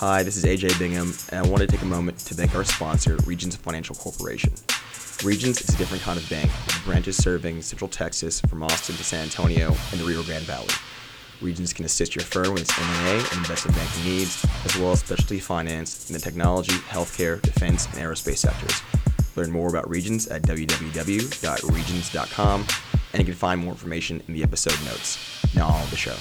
Hi, this is AJ Bingham, and I want to take a moment to thank our sponsor, Regions Financial Corporation. Regions is a different kind of bank with branches serving Central Texas from Austin to San Antonio and the Rio Grande Valley. Regions can assist your firm with its M&A and investment banking needs, as well as specialty finance in the technology, healthcare, defense, and aerospace sectors. Learn more about Regions at www.regions.com, and you can find more information in the episode notes. Now on the show.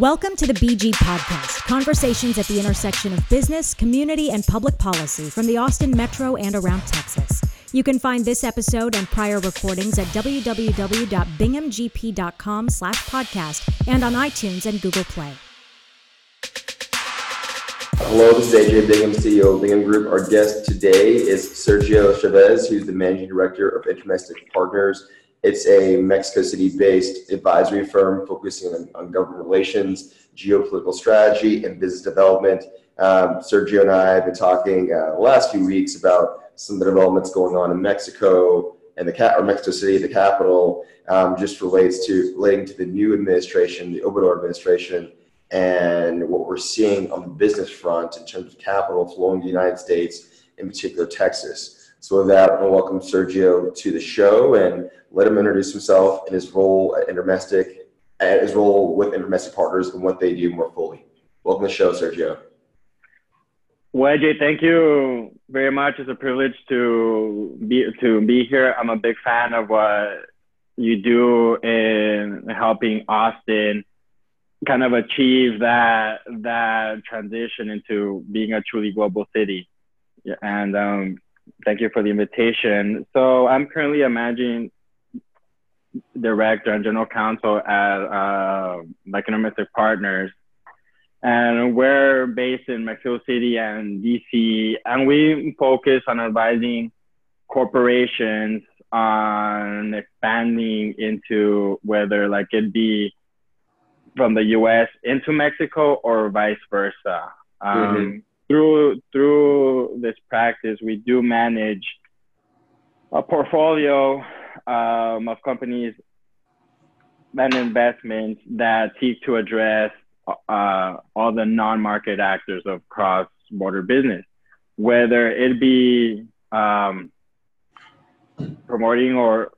Welcome to the BG Podcast, conversations at the intersection of business, community, and public policy from the Austin Metro and around Texas. You can find this episode and prior recordings at www.binghamgp.com slash podcast and on iTunes and Google Play. Hello, this is AJ Bingham, CEO of Bingham Group. Our guest today is Sergio Chavez, who's the Managing Director of Intermestic Partners it's a Mexico City based advisory firm focusing on, on, government relations, geopolitical strategy, and business development. Um, Sergio and I have been talking uh, the last few weeks about some of the developments going on in Mexico and the cat or Mexico City, the capital, um, just relates to relating to the new administration, the Obrador administration, and what we're seeing on the business front in terms of capital flowing to the United States, in particular Texas. So with that, I'll welcome Sergio to the show and let him introduce himself and his role at Intermestic, and his role with Intermestic Partners and what they do more fully. Welcome to the show, Sergio. Well, AJ, thank you very much. It's a privilege to be to be here. I'm a big fan of what you do in helping Austin kind of achieve that that transition into being a truly global city. And um, Thank you for the invitation. So I'm currently a managing director and general counsel at uh, Intermestic Partners. And we're based in Mexico City and DC, and we focus on advising corporations on expanding into whether like it be from the US into Mexico or vice versa. Um, mm-hmm through through this practice, we do manage a portfolio um, of companies and investments that seek to address uh, all the non-market actors of cross-border business, whether it be um, promoting or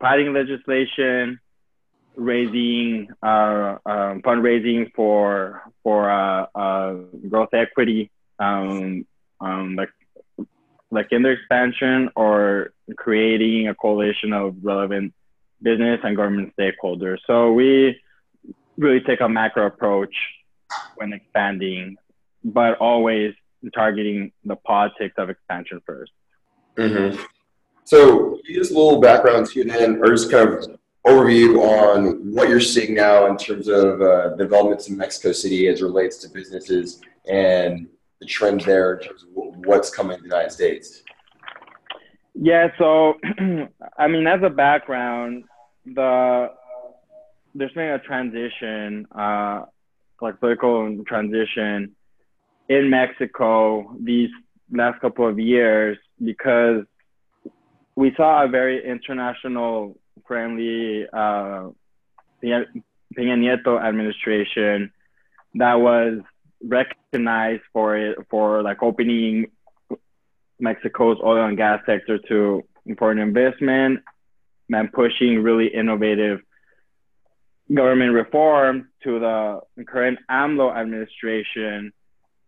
fighting legislation, raising uh, um, fundraising for for uh, uh growth equity um, um, like like in their expansion or creating a coalition of relevant business and government stakeholders. So we really take a macro approach when expanding, but always targeting the politics of expansion 1st mm-hmm. So just a little background to then, or just kind of overview on what you're seeing now in terms of uh, developments in Mexico City as relates to businesses and the trend there in terms of what's coming to the United States? Yeah, so I mean, as a background, the there's been a transition, uh, like political transition in Mexico these last couple of years because we saw a very international friendly uh, Peña Nieto administration that was recognized for it for like opening Mexico's oil and gas sector to foreign investment and pushing really innovative government reform to the current AMLO administration,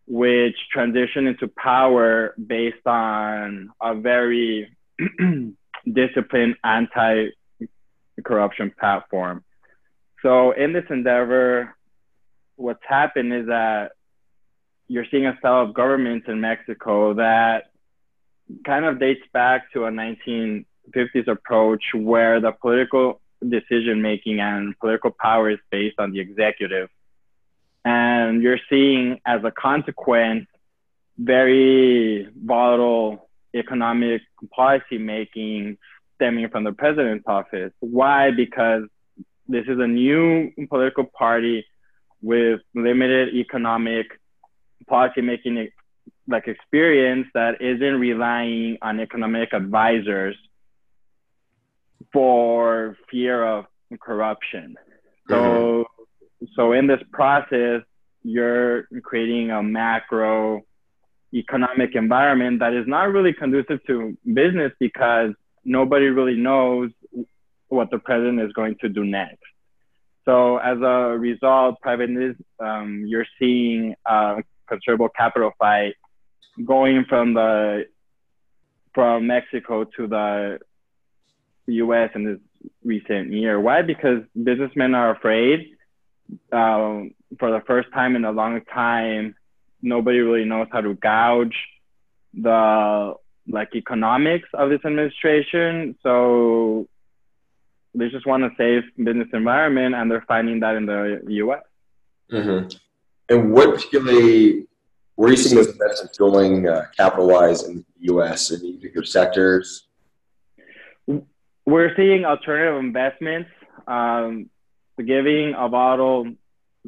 which transitioned into power based on a very disciplined anti-corruption platform. So in this endeavor, what's happened is that you're seeing a style of government in Mexico that kind of dates back to a 1950s approach where the political decision making and political power is based on the executive. And you're seeing, as a consequence, very volatile economic policy making stemming from the president's office. Why? Because this is a new political party with limited economic policymaking like experience that isn't relying on economic advisors for fear of corruption. So, mm-hmm. so in this process, you're creating a macro economic environment that is not really conducive to business because nobody really knows what the president is going to do next. So as a result, private um, you're seeing considerable capital flight going from the from Mexico to the U.S. in this recent year. Why? Because businessmen are afraid. Um, for the first time in a long time, nobody really knows how to gouge the like economics of this administration. So they just want to save business environment, and they're finding that in the U.S. Mm-hmm. And what particularly where are you seeing those investments going uh, in the U.S. in particular sectors? We're seeing alternative investments. Um, the giving of auto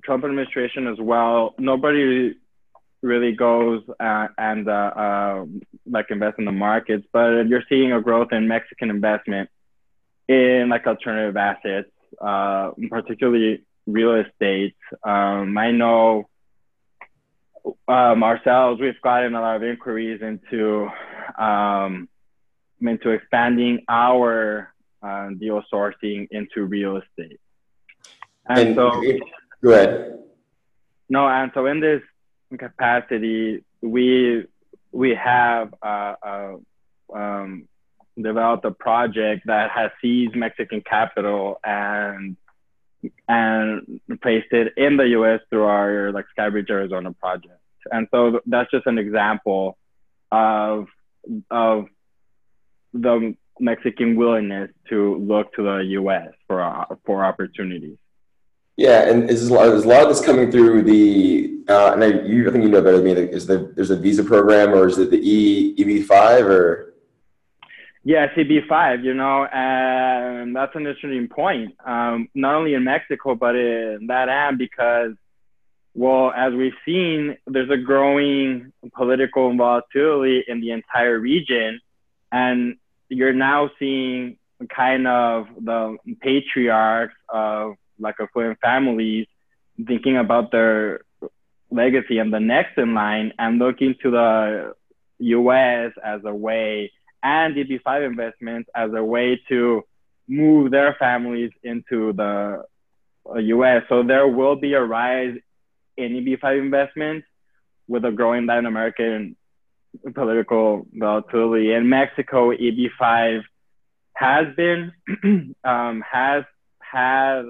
Trump administration as well. Nobody really goes uh, and uh, uh, like invest in the markets, but you're seeing a growth in Mexican investment in like alternative assets, uh, particularly real estate. Um, I know um, ourselves, we've gotten a lot of inquiries into um, into expanding our uh, deal sourcing into real estate. And, and so, go ahead. No, and so in this capacity, we we have uh, uh, um, developed a project that has seized Mexican capital and and placed it in the U.S. through our like Skybridge Arizona project. And so that's just an example of of the Mexican willingness to look to the U.S. for for opportunities. Yeah, and is, a lot of this coming through the? Uh, and I, you, I think you know better than me. Is there there's a visa program or is it the E EB five or? Yeah, EB five. You know, and that's an interesting point. Um, not only in Mexico but in that end because, well, as we've seen, there's a growing political volatility in the entire region, and you're now seeing kind of the patriarchs of like affluent families thinking about their legacy and the next in line and looking to the US as a way and EB5 investments as a way to move their families into the US. So there will be a rise in EB5 investments with a growing Latin American political volatility. In Mexico, EB5 has been um, has has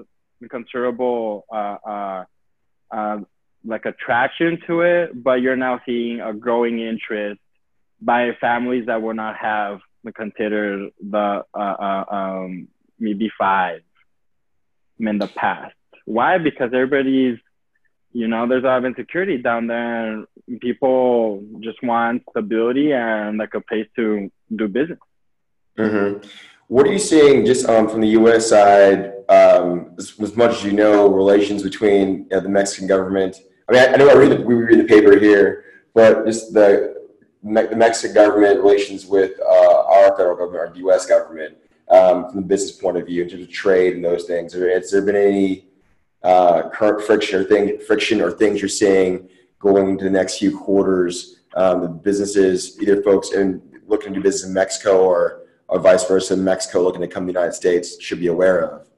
considerable uh, uh, uh, like attraction to it, but you're now seeing a growing interest by families that would not have considered the uh, uh, um, maybe five in the past. Why? Because everybody's, you know, there's a lot of insecurity down there, and people just want stability and like a place to do business. Mm-hmm. What are you seeing just um, from the U.S. side, um, as, as, much as you know, relations between you know, the Mexican government? I mean, I, I know I read the, we read the paper here, but just the the Mexican government relations with uh, our federal government, or the U.S. government, um, from the business point of view, in terms of trade and those things. Has there been any uh, current friction or thing friction or things you're seeing going into the next few quarters? Um, the businesses, either folks in looking to do business in Mexico or or vice versa, Mexico looking to come to the United States should be aware of?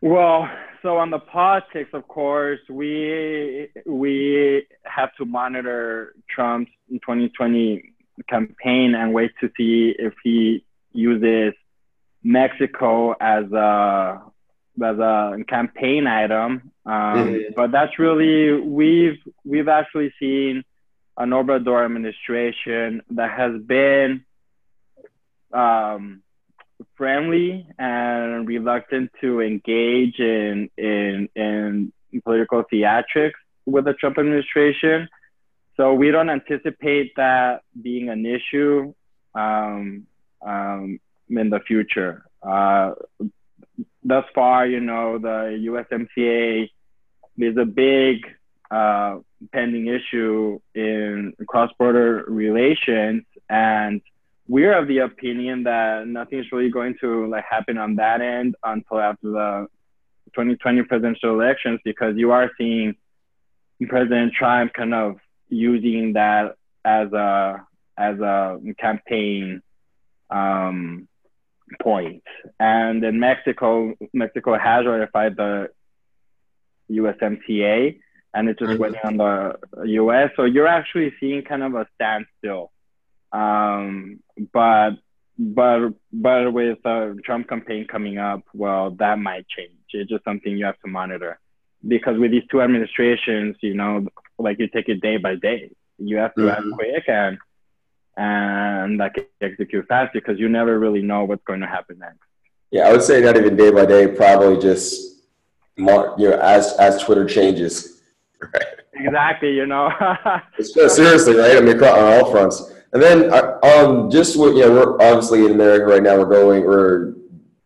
Well, so on the politics, of course, we we have to monitor Trump's 2020 campaign and wait to see if he uses Mexico as a as a campaign item. Um, mm-hmm. But that's really we've we've actually seen an Obrador administration that has been um, friendly and reluctant to engage in, in, in political theatrics with the Trump administration. So we don't anticipate that being an issue um, um, in the future. Uh, thus far, you know, the USMCA is a big uh, pending issue in cross-border relations, and we're of the opinion that nothing's really going to like happen on that end until after the 2020 presidential elections because you are seeing President Trump kind of using that as a as a campaign um, point. And in Mexico, Mexico has ratified the USMCA, and it's just waiting on the US. So you're actually seeing kind of a standstill. Um, but but but with the Trump campaign coming up, well, that might change. It's just something you have to monitor because with these two administrations, you know, like you take it day by day. You have to mm-hmm. act quick and and like execute fast because you never really know what's going to happen next. Yeah, I would say not even day by day, probably just more, you know, as as Twitter changes. Right. Exactly, you know. seriously, right? I mean, on all fronts. And then, uh, um, just what you know, we're obviously in America right now. We're going, we're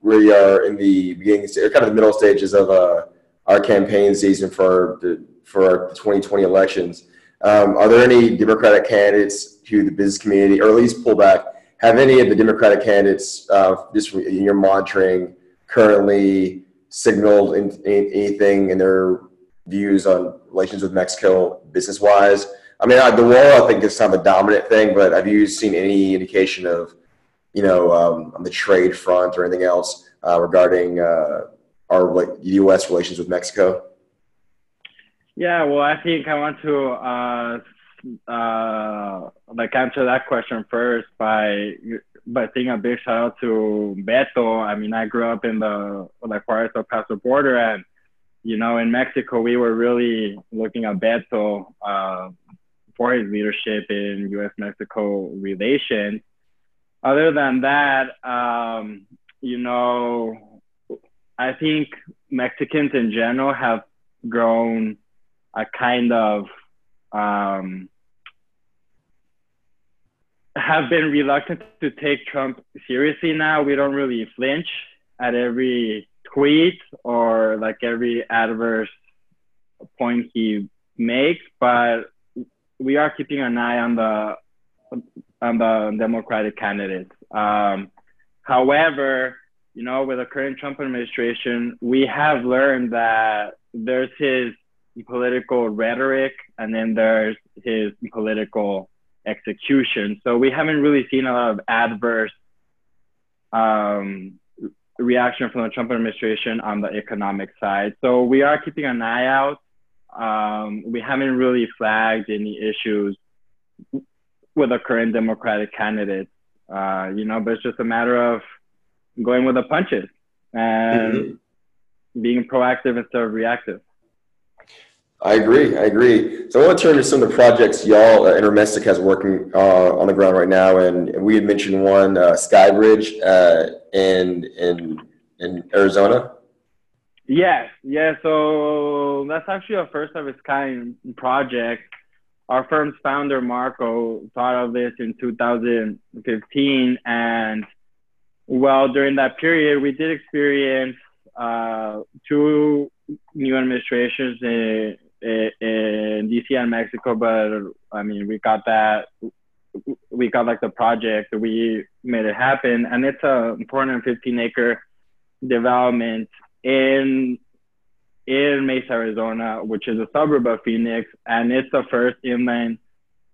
we are in the beginning, kind of the middle stages of uh, our campaign season for the for the 2020 elections. Um, are there any Democratic candidates who the business community, or at least pull back, have any of the Democratic candidates, uh, just in your monitoring, currently signaled in, in anything in their views on relations with Mexico business wise? I mean, the wall I think is kind of a dominant thing, but have you seen any indication of, you know, um, on the trade front or anything else uh, regarding uh, our U.S. relations with Mexico? Yeah, well, I think I want to uh, uh, like answer that question first by by saying a big shout out to Beto. I mean, I grew up in the like Juarez El Paso border, and you know, in Mexico, we were really looking at Beto uh, for his leadership in U.S.-Mexico relations. Other than that, um, you know, I think Mexicans in general have grown a kind of um, have been reluctant to take Trump seriously now. We don't really flinch at every tweet or like every adverse point he makes, but we are keeping an eye on the on the Democratic candidates. Um, however, you know, with the current Trump administration, we have learned that there's his political rhetoric and then there's his political execution. So we haven't really seen a lot of adverse um, reaction from the Trump administration on the economic side. So we are keeping an eye out. Um, we haven't really flagged any issues with the current Democratic candidates, uh, you know, but it's just a matter of going with the punches and mm-hmm. being proactive instead of reactive. I agree. I agree. So I want to turn to some of the projects y'all uh, Intermestic has working uh, on the ground right now, and we had mentioned one uh, Skybridge uh, in in in Arizona. Yes, yeah. So that's actually a first of its kind project. Our firm's founder Marco thought of this in 2015, and well, during that period, we did experience uh, two new administrations in, in DC and Mexico, but I mean, we got that, we got like the project, we made it happen, and it's a 415 acre development in in Mesa, Arizona, which is a suburb of Phoenix, and it's the first inland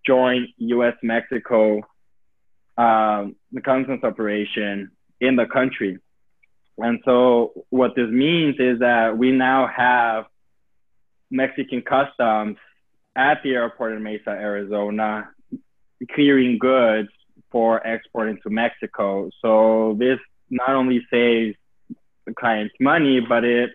joint U.S. Mexico um, operation in the country. And so, what this means is that we now have Mexican customs at the airport in Mesa, Arizona, clearing goods for exporting to Mexico. So, this not only saves the client's money, but it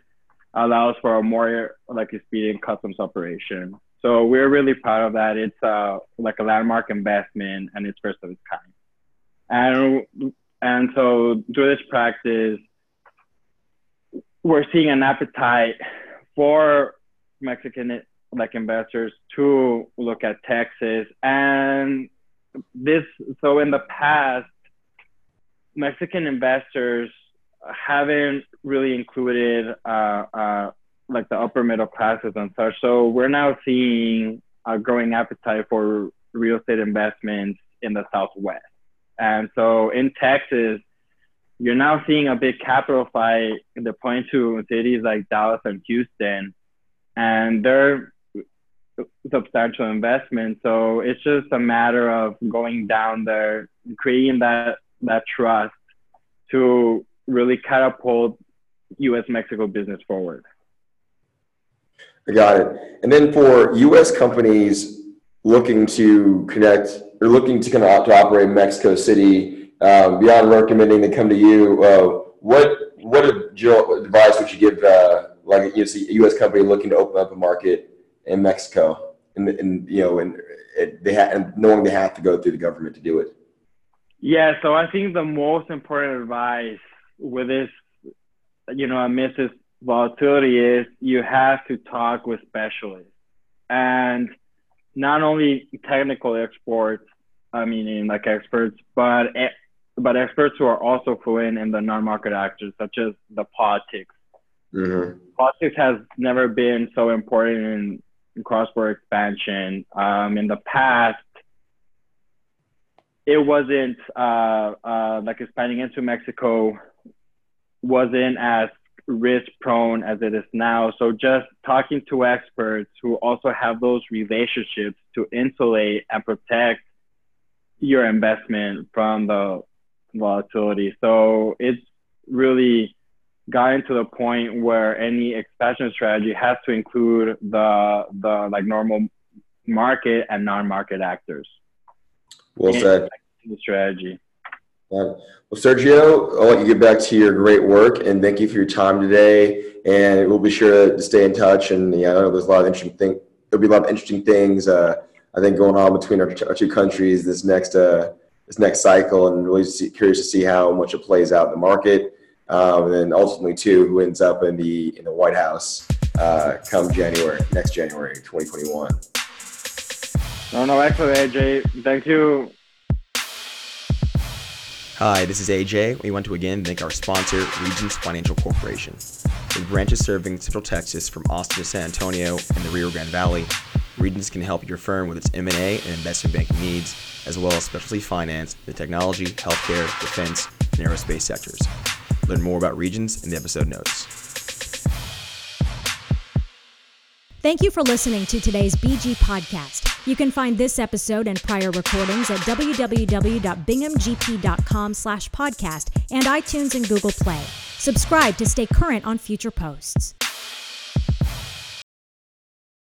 allows for a more like expedient customs operation. So we're really proud of that. It's uh, like a landmark investment and it's first of its kind. And and so through this practice, we're seeing an appetite for Mexican like investors to look at Texas. And this, so in the past, Mexican investors haven't really included uh, uh, like the upper middle classes and such. So we're now seeing a growing appetite for real estate investments in the Southwest. And so in Texas, you're now seeing a big capital flight deploying to cities like Dallas and Houston, and they're substantial investments. So it's just a matter of going down there, creating that that trust to really catapult U.S. Mexico business forward. I got it. And then for U.S. companies looking to connect or looking to kind of to operate in Mexico City, um, beyond recommending they come to you, uh, what what advice would you give uh, like you know, a U.S. company looking to open up a market in Mexico, and, and you know, and they have and knowing they have to go through the government to do it? Yeah, so I think the most important advice with this, you know, amidst this volatility is you have to talk with specialists and not only technical experts, I mean, like experts, but but experts who are also fluent in the non-market actors, such as the politics. Mm-hmm. Politics has never been so important in cross-border expansion. Um, in the past, it wasn't uh, uh, like expanding into Mexico wasn't as risk prone as it is now. So just talking to experts who also have those relationships to insulate and protect your investment from the volatility. So it's really gotten to the point where any expansion strategy has to include the the like normal market and non-market actors. Well said. The strategy. Well, Sergio, I'll let you get back to your great work and thank you for your time today. And we'll be sure to stay in touch. And yeah, I know there's a lot of interesting things. There'll be a lot of interesting things. Uh, I think going on between our, our two countries this next uh, this next cycle, and really see, curious to see how much it plays out in the market, um, and then ultimately too, who ends up in the in the White House uh, come January next January 2021. No, no, excellent, AJ. Thank you Hi, this is AJ. We want to again thank our sponsor, Regions Financial Corporation. With branches serving Central Texas from Austin to San Antonio and the Rio Grande Valley, Regions can help your firm with its M&A and investment banking needs, as well as specialty finance, the technology, healthcare, defense, and aerospace sectors. Learn more about Regions in the episode notes. Thank you for listening to today's BG podcast. You can find this episode and prior recordings at www.binghamgp.com slash podcast and iTunes and Google Play. Subscribe to stay current on future posts.